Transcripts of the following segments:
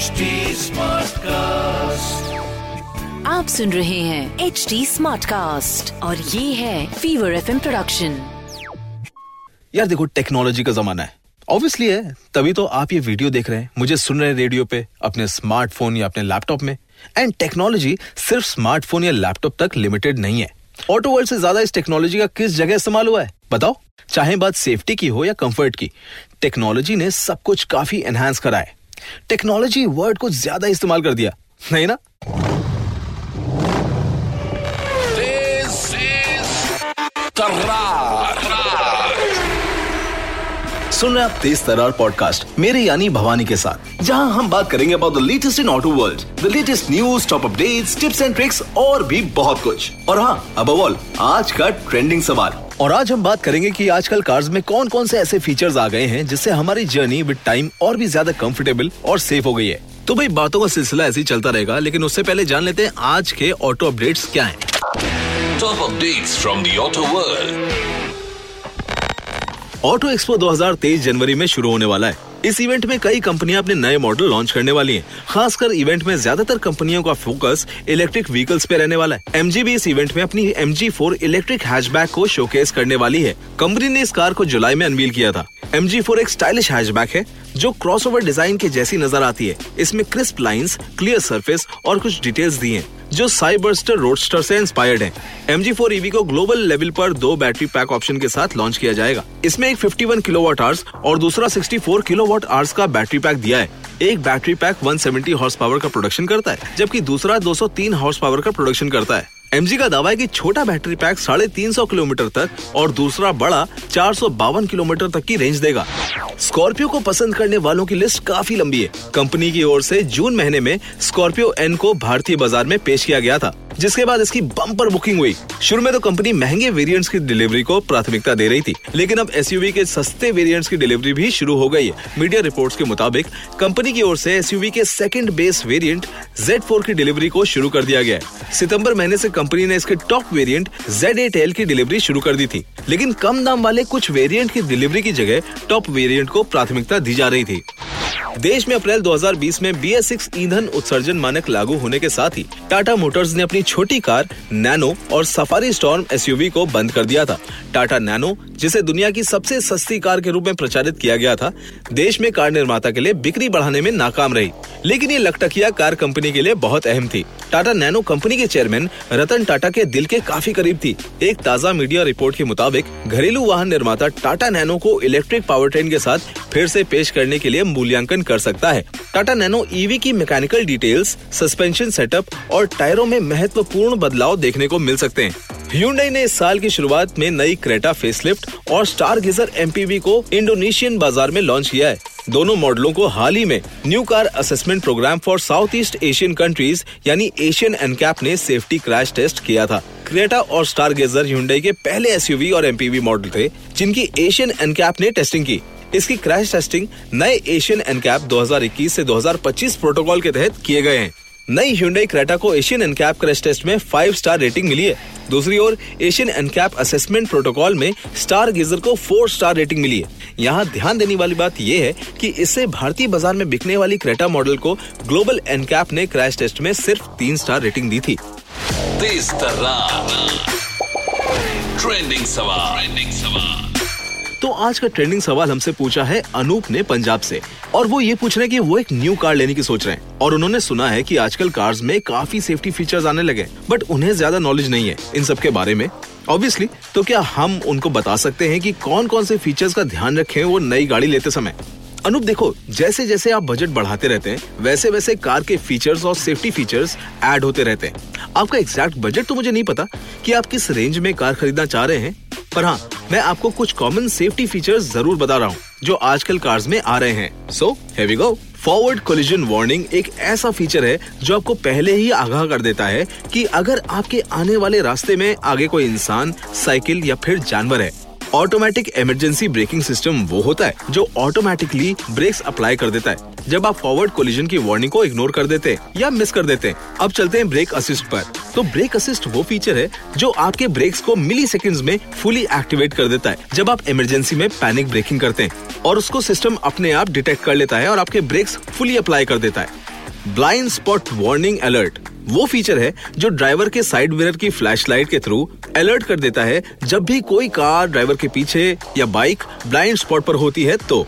HD Smartcast. आप सुन रहे हैं एच डी स्मार्ट कास्ट और ये है फीवर एफ़ प्रोडक्शन यार देखो टेक्नोलॉजी का जमाना है। ऑब्वियसली है तभी तो आप ये वीडियो देख रहे हैं। मुझे सुन रहे हैं रेडियो पे अपने स्मार्टफ़ोन या अपने लैपटॉप में। एंड टेक्नोलॉजी सिर्फ़ स्मार्टफ़ोन या लैपटॉप तक लिमिटेड नहीं है। ऑटो वर्ल्ड से ज़्यादा इस टेक्नोलॉजी का किस जगह इस्तेमाल हुआ है? बताओ। चाहे बात सेफ्टी की हो या कंफर्ट की टेक्नोलॉजी ने सब कुछ काफ़ी एनहांस करा है। टेक्नोलॉजी वर्ड को ज़्यादा इस्तेमाल कर दिया नहीं ना? सुन रहे आप तेज तरार पॉडकास्ट मेरे यानी भवानी के साथ, जहाँ हम बात करेंगे about the latest in auto world the latest news top updates tips and tricks और भी बहुत कुछ। और हाँ अब ऑल आज का ट्रेंडिंग सवाल। और आज हम बात करेंगे कि आजकल कार्स में कौन कौन से ऐसे फीचर्स आ गए हैं, जिससे हमारी जर्नी विद टाइम और भी ज़्यादा कंफर्टेबल और सेफ़ हो गई है। तो भाई, बातों का सिलसिला ऐसे ही चलता रहेगा, लेकिन उससे पहले जान लेते हैं आज के ऑटो अपडेट्स क्या हैं। Top updates from the Auto. Auto Expo 2023 जनवरी में शुरू होने वाला है। इस इवेंट में कई कंपनियाँ अपने नए मॉडल लॉन्च करने वाली हैं। खासकर इवेंट में ज़्यादातर कंपनियों का फोकस इलेक्ट्रिक व्हीकल्स पे रहने वाला है। एमजी भी इस इवेंट में अपनी M G four electric hatchback को शोकेस करने वाली है। कंपनी ने इस कार को जुलाई में अनवील किया था। एम फोर एक स्टाइलिश हैचबैक है जो क्रॉसओवर डिज़ाइन के जैसी नज़र आती है। इसमें क्रिस्प लाइंस, क्लियर सरफेस और कुछ डिटेल्स दी हैं। जो साइबर्स्टर रोडस्टर से इंस्पायर्ड है। एम जी फोर को ग्लोबल लेवल पर दो बैटरी पैक ऑप्शन के साथ लॉन्च किया जाएगा। इसमें एक 51 किलोवाट आवर्स और दूसरा 64 किलोवाट आवर्स का बैटरी पैक दिया है। एक बैटरी पैक 170 हॉर्स पावर का प्रोडक्शन करता है, जबकि दूसरा 203 हॉर्स पावर का प्रोडक्शन करता है। एमजी का दावा है कि छोटा बैटरी पैक साढ़े तीन सौ किलोमीटर तक और दूसरा बड़ा चार सौ बावन किलोमीटर तक की रेंज देगा। स्कॉर्पियो को पसंद करने वालों की लिस्ट काफ़ी लंबी है। कंपनी की ओर से जून महीने में स्कॉर्पियो एन को भारतीय बाज़ार में पेश किया गया था। जिसके बाद इसकी बम्पर बुकिंग हुई। शुरू में तो कंपनी महँगे वेरिएंट्स की डिलीवरी को प्राथमिकता दे रही थी, लेकिन अब एसयूवी के सस्ते वेरिएंट्स की डिलीवरी भी शुरू हो गई है। मीडिया रिपोर्ट्स के मुताबिक कंपनी की ओर से एसयूवी के सेकंड बेस वेरिएंट Z4 की डिलीवरी को शुरू कर दिया गया सितंबर महीने से कंपनी ने इसके टॉप वेरिएंट Z8L की डिलीवरी शुरू कर दी थी, लेकिन कम दाम वाले कुछ वेरिएंट की डिलीवरी की जगह टॉप वेरिएंट को प्राथमिकता दी जा रही थी। देश में अप्रैल 2020 में बी ईंधन उत्सर्जन मानक लागू होने के साथ ही टाटा मोटर्स ने अपनी छोटी कार, नैनो और सफारी स्टॉर्म एसयूवी को बंद कर दिया था। टाटा नैनो, जिसे दुनिया की सबसे सस्ती कार के रूप में प्रचारित किया गया था, देश में कार निर्माता के लिए बिक्री बढ़ाने में नाकाम रही। लेकिन ये लकटकिया कार कंपनी के लिए बहुत अहम थी। टाटा नैनो कंपनी के चेयरमैन रतन टाटा के दिल के काफ़ी करीब थी। एक ताज़ा मीडिया रिपोर्ट के मुताबिक, घरेलू वाहन निर्माता टाटा नैनो को इलेक्ट्रिक पावर ट्रेन के साथ फिर से पेश करने के लिए मूल्यांकन कर सकता है। टाटा नैनो ईवी की मैकेनिकल डिटेल्स सस्पेंशन सेटअप और टायरों में महत्वपूर्ण बदलाव देखने को मिल सकते हैं। Hyundai ने इस साल की शुरुआत में नई क्रेटा फेसलिफ्ट और स्टार गिजर एमपीवी को इंडोनेशियन बाज़ार में लॉन्च किया है। दोनों मॉडलों को हाल ही में new car assessment programme for South East Asian countries यानी एशियन एनकैप ने सेफ्टी क्रैश टेस्ट किया था। क्रेटा और स्टार गेजर Hyundai के पहले एसयूवी और एमपीवी मॉडल थे, जिनकी एशियन एनकैप ने टेस्टिंग की। इसकी क्रैश टेस्टिंग नए एशियन एनकैप 2021 से 2025 प्रोटोकॉल के तहत किए गए हैं। नई Hyundai क्रेटा को एशियन एनकैप क्रैश टेस्ट में फाइव स्टार रेटिंग मिली है। दूसरी ओर, एशियन एनकैप असेसमेंट प्रोटोकॉल में स्टार गीजर को फोर स्टार रेटिंग मिली है। यहाँ ध्यान देने वाली बात यह है कि इससे भारतीय बाज़ार में बिकने वाली क्रेटा मॉडल को ग्लोबल एनकैप ने क्रैश टेस्ट में सिर्फ़ तीन स्टार रेटिंग दी थी। ट्रेंडिंग सवाल। ट्रेंडिंग सवाल। तो आज का ट्रेंडिंग सवाल हमसे पूछा है अनूप ने पंजाब से। और वो ये पूछ रहे हैं कि वो एक न्यू कार लेने की सोच रहे हैं। और उन्होंने सुना है कि आजकल कार्स में काफ़ी सेफ्टी फीचर्स आने लगे बट उन्हें ज़्यादा नॉलेज नहीं है इन सब के बारे में। ऑब्वियसली तो क्या हम उनको बता सकते हैं कि कौन कौन से फीचर्स का ध्यान रखें वो नई गाड़ी लेते समय? अनूप, देखो जैसे जैसे आप बजट बढ़ाते रहते हैं वैसे वैसे कार के फीचर्स और सेफ्टी फीचर्स ऐड होते रहते हैं। आपका एग्जैक्ट बजट तो मुझे नहीं पता कि आप किस रेंज में कार खरीदना चाह रहे हैं, पर हाँ मैं आपको कुछ कॉमन सेफ्टी फीचर्स ज़रूर बता रहा हूँ, जो आजकल कार्स में आ रहे हैं। So heavy go forward collision warning एक ऐसा फीचर है, जो आपको पहले ही आगाह कर देता है कि अगर आपके आने वाले रास्ते में आगे कोई इंसान, साइकिल या फिर जानवर है ऑटोमेटिक इमरजेंसी ब्रेकिंग सिस्टम वो होता है जो ऑटोमेटिकली ब्रेक्स अप्लाई कर देता है। जब आप फॉरवर्ड कोलिजन की वार्निंग को इग्नोर कर देते हैं या मिस कर देते हैं, अब चलते हैं ब्रेक असिस्ट पर। तो ब्रेक असिस्ट वो फीचर है जो आपके ब्रेक्स को मिली सेकेंड्स में फुली एक्टिवेट कर देता है, जब आप इमरजेंसी में पैनिक ब्रेकिंग करते हैं और उसको सिस्टम अपने आप डिटेक्ट कर लेता है और आपके ब्रेक्स फुली अप्लाई कर देता है। Blind spot warning alert. वो फीचर है जो ड्राइवर के साइड मिरर की फ्लैशलाइट के थ्रू अलर्ट कर देता है जब भी कोई कार ड्राइवर के पीछे या बाइक ब्लाइंड स्पॉट पर होती है तो।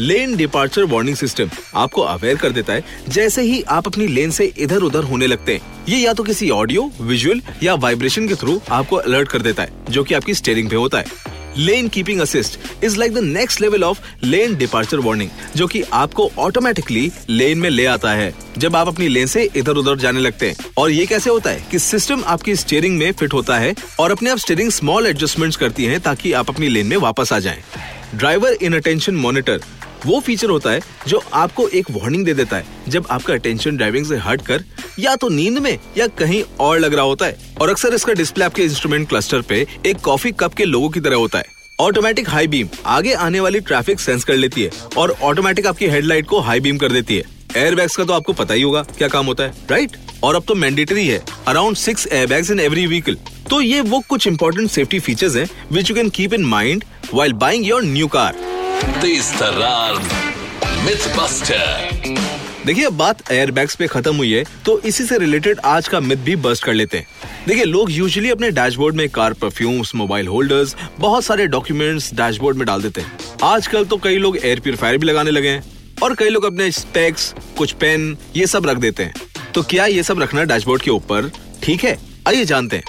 लेन डिपार्चर वार्निंग सिस्टम आपको अवेयर कर देता है जैसे ही आप अपनी लेन से इधर उधर होने लगते हैं। ये या तो किसी ऑडियो विजुअल या वाइब्रेशन के थ्रू आपको अलर्ट कर देता है, जो कि आपकी स्टेयरिंग पे होता है। Lane keeping assist is like the next level of lane departure warning जो कि आपको ऑटोमेटिकली लेन में ले आता है, जब आप अपनी लेन से इधर उधर जाने लगते हैं। और ये कैसे होता है कि सिस्टम आपकी स्टेयरिंग में फिट होता है और अपने आप स्टेयरिंग स्मॉल एडजस्टमेंट्स करती है ताकि आप अपनी लेन में वापस आ जाए। ड्राइवर इन अटेंशन मॉनिटर वो फीचर होता है जो आपको एक वार्निंग दे देता है, जब आपका अटेंशन ड्राइविंग से हट कर, या तो नींद में, या कहीं और लग रहा होता है। और अक्सर इसका डिस्प्ले आपके इंस्ट्रूमेंट क्लस्टर पे एक कॉफ़ी कप के लोगों की तरह होता है। ऑटोमेटिक हाई बीम आगे आने वाली ट्रैफ़िक सेंस कर लेती है, और ऑटोमेटिक आपकी हेडलाइट को हाई बीम कर देती है। एयरबैग्स का तो आपको पता ही होगा क्या काम होता है राइट और अब तो मैंडेटरी है around six airbags in every vehicle तो ये वो कुछ इंपॉर्टेंट सेफ्टी फीचर्स हैं which you can keep in mind while buying your new car देखिए, अब बात एयरबैग्स पे खत्म हुई है तो इसी से रिलेटेड आज का मिथ भी बस्ट कर लेते हैं। देखिए, लोग यूजुअली अपने डैशबोर्ड में कार परफ्यूम्स मोबाइल होल्डर्स बहुत सारे डॉक्यूमेंट्स डैशबोर्ड में डाल देते हैं। आजकल तो कई लोग एयर प्योरीफायर भी लगाने लगे हैं, और कई लोग अपने स्पेक्स कुछ पेन ये सब रख देते हैं। तो क्या ये सब रखना डैशबोर्ड के ऊपर ठीक है? आइए जानते हैं।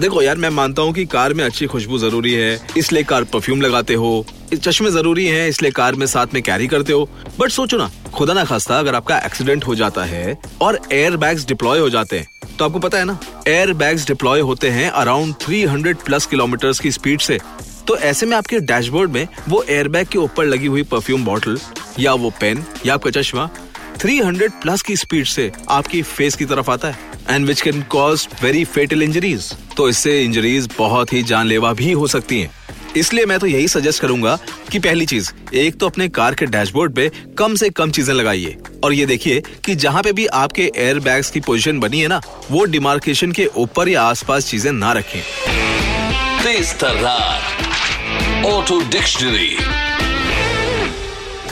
देखो यार, मैं मानता हूँ कि कार में अच्छी खुशबू ज़रूरी है, इसलिए कार परफ्यूम लगाते हो चश्मे ज़रूरी हैं, इसलिए कार में साथ में कैरी करते हो। बट सोचो ना, खुदा ना खास्ता, अगर आपका एक्सीडेंट हो जाता है और एयर बैग्स डिप्लॉय हो जाते हैं तो आपको पता है ना एयर बैग्स डिप्लॉय होते हैं अराउंड 300 प्लस किलोमीटर की स्पीड से। तो ऐसे में आपके डैशबोर्ड में वो एयरबैग के ऊपर लगी हुई परफ्यूम बॉटल या वो पेन या आपका चश्मा 300 प्लस की स्पीड से आपकी फेस की तरफ़ आता है and which can cause very fatal injuries तो इससे इंजरीज बहुत ही जानलेवा भी हो सकती हैं। इसलिए मैं तो यही सजेस्ट करूँगा कि पहली चीज़, एक तो अपने कार के डैशबोर्ड पे कम से कम चीज़ें लगाइए। और ये देखिए कि जहाँ पे भी आपके एयर बैग की पोजिशन बनी है ना, वो डिमार्केशन के ऊपर या आसपास चीज़ें ना रखें। ऑटो डिक्शनरी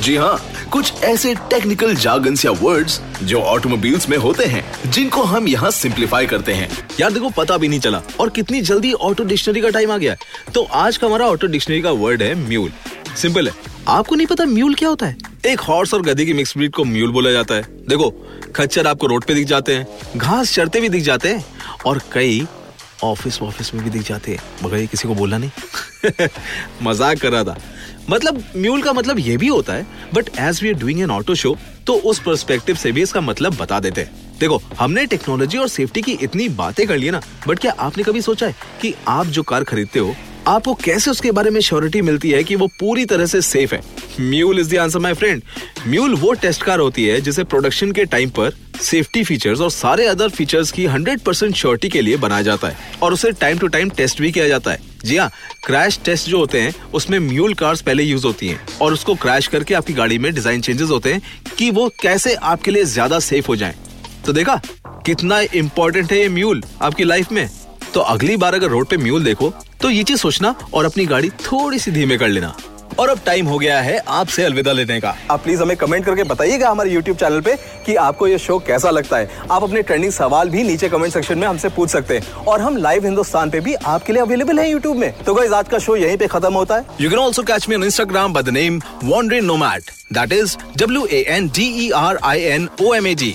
जी हाँ कुछ ऐसे टेक्निकल जार्गन्स या वर्ड्स जो ऑटोमोबाइल्स में होते हैं, जिनको हम यहाँ सिंप्लीफाई करते हैं। यार देखो, पता भी नहीं चला, और कितनी जल्दी ऑटो डिक्शनरी का टाइम आ गया तो आज का हमारा ऑटो डिक्शनरी का वर्ड है म्यूल सिंपल है। आपको नहीं पता म्यूल क्या होता है? एक हॉर्स और गधे की मिक्स ब्रीड को म्यूल बोला जाता है। देखो, खच्चर आपको रोड पे दिख जाते हैं, घास चढ़ते भी दिख जाते हैं, और कई ऑफ़िस ऑफ़िस में भी दिख जाते हैं, मगर ये किसी को बोला नहीं। मज़ाक कर रहा था। मतलब म्यूल का मतलब ये भी होता है but as we are doing an auto show तो उस परस्पेक्टिव से भी इसका मतलब बता देते हैं। देखो, हमने टेक्नोलॉजी और सेफ्टी की इतनी बातें कर ली ना बट क्या आपने कभी सोचा है कि आप जो कार खरीदते हो, आपको कैसे उसके बारे में श्योरिटी मिलती है कि वो पूरी तरह से सेफ़ है? Mule is the answer my friend mule वो टेस्ट कार होती है जिसे प्रोडक्शन के टाइम पर सेफ्टी फीचर्स और सारे अदर फीचर्स की 100 परसेंट श्योरिटी के लिए बनाया जाता है, और उसे टाइम टू टाइम टेस्ट भी किया जाता है। जी हाँ क्रैश टेस्ट जो होते हैं, उसमें म्यूल कार्स पहले यूज़ होती हैं और उसको क्रैश करके आपकी गाड़ी में डिज़ाइन चेंजेस होते हैं कि वो कैसे आपके लिए ज़्यादा सेफ़ हो जाए। तो देखा, कितना इम्पोर्टेंट है ये म्यूल आपकी लाइफ में। तो अगली बार अगर रोड पे म्यूल देखो तो ये चीज़ सोचना और अपनी गाड़ी थोड़ी सी धीमे कर लेना। और अब टाइम हो गया है आपसे अलविदा लेने का। आप प्लीज़ हमें कमेंट करके बताइएगा हमारे यूट्यूब चैनल पे कि आपको ये शो कैसा लगता है। आप अपने ट्रेंडिंग सवाल भी नीचे कमेंट सेक्शन में हमसे पूछ सकते हैं। और हम लाइव हिंदुस्तान पे भी आपके लिए अवेलेबल है यूट्यूब में। तो गाइस आज का शो यहीं पे खत्म होता है। You can also catch me on Instagram by the name Wandering Nomad that is W A N D E R I N O M A G